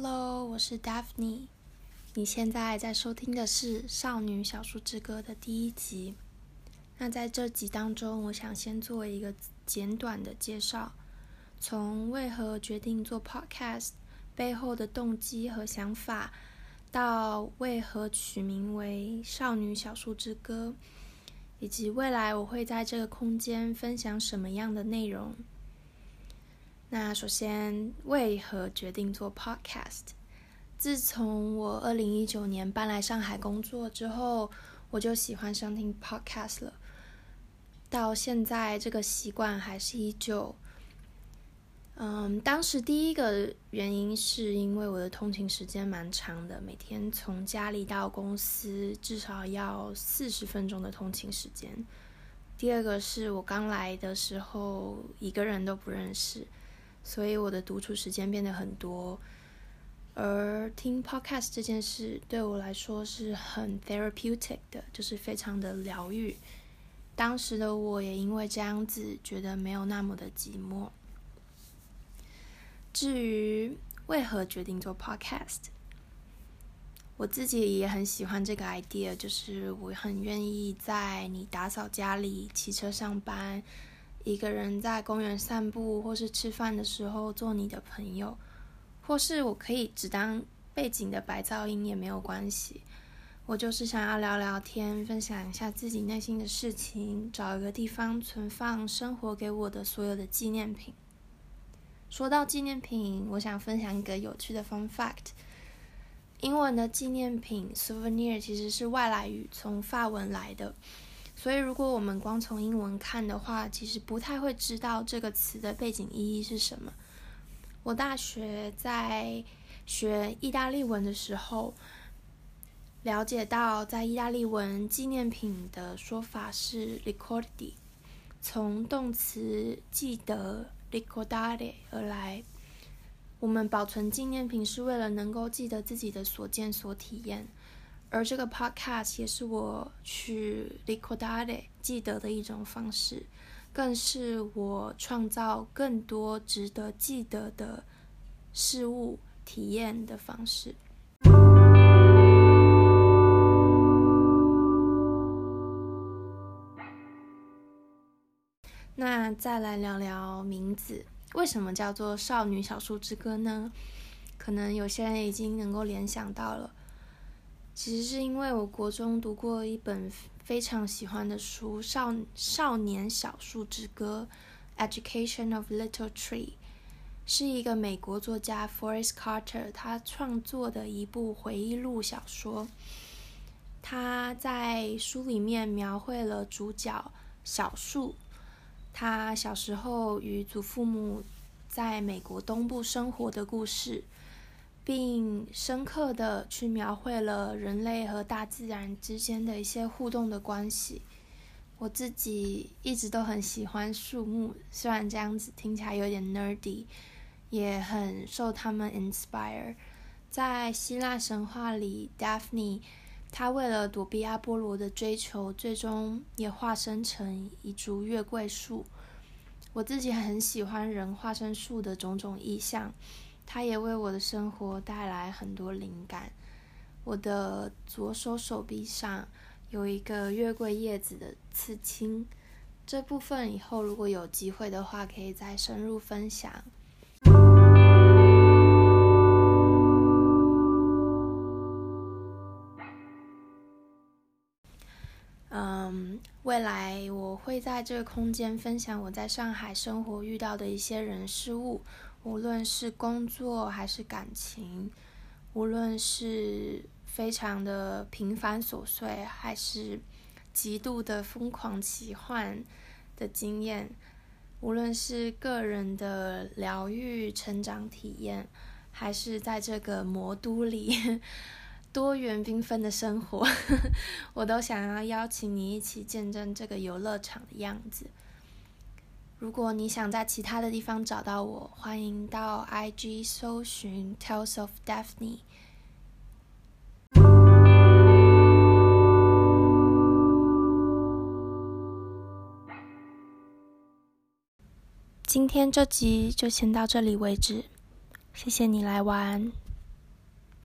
Hello，我是 Daphne。你现在在收听的是《少女小树之歌》的第一集。那在这集当中，我想先做一个简短的介绍，从为何决定做 Podcast 背后的动机和想法，到为何取名为《少女小树之歌》，以及未来我会在这个空间分享什么样的内容。那首先，为何决定做 Podcast？自从我二零一九年搬来上海工作之后，我就喜欢上听 Podcast 了。到现在，这个习惯还是依旧。嗯，当时第一个原因是因为我的通勤时间蛮长的，每天从家里到公司至少要四十分钟的通勤时间。第二个是我刚来的时候一个人都不认识。所以我的独处时间变得很多，而听 podcast 这件事对我来说是很 therapeutic 的，就是非常的疗愈。当时的我也因为这样子觉得没有那么的寂寞。至于为何决定做 podcast，我自己也很喜欢这个 idea，就是我很愿意在你打扫家里、骑车上班。一个人在公园散步，或是吃饭的时候做你的朋友，或是我可以只当背景的白噪音也没有关系。我就是想要聊聊天，分享一下自己内心的事情，找一个地方存放生活给我的所有的纪念品。说到纪念品，我想分享一个有趣的 fun fact：英文的纪念品 souvenir 其实是外来语，从法文来的。所以，如果我们光从英文看的话，其实不太会知道这个词的背景意义是什么。我大学在学意大利文的时候，了解到在意大利文纪念品的说法是 ricordi，从动词记得 ricordare 而来。我们保存纪念品是为了能够记得自己的所见所体验。而这个 podcast 也是我去 ricordare 记得的一种方式，更是我创造更多值得记得的事物体验的方式。那再来聊聊名字，为什么叫做《少女小树之歌》呢？可能有些人已经能够联想到了。其实是因为我国中读过一本非常喜欢的书《少少年小树之歌》（Education of Little Tree），是一个美国作家 Forrest Carter 他创作的一部回忆录小说。他在书里面描绘了主角小树，他小时候与祖父母在美国东部生活的故事。并深刻地去描绘了人类和大自然之间的一些互动的关系。我自己一直都很喜欢树木，虽然这样子听起来有点 nerdy，也很受他们 inspire。在希腊神话里，Daphne 她为了躲避阿波罗的追求，最终也化身成一株月桂树。我自己很喜欢人化身树的种种意象。它也为我的生活带来很多灵感。我的左手手臂上有一个月桂叶子的刺青，这部分以后如果有机会的话，可以再深入分享。嗯，未来我会在这个空间分享我在上海生活遇到的一些人事物。无论是工作还是感情，无论是非常的平凡琐碎，还是极度的疯狂奇幻的经验，无论是个人的疗愈成长体验，还是在这个魔都里多元缤纷的生活，我都想要邀请你一起见证这个游乐场的样子。如果你想在其他的地方找到我，欢迎到 IG 搜寻 Tales of Daphne。今天这集就先到这里为止，谢谢你来玩。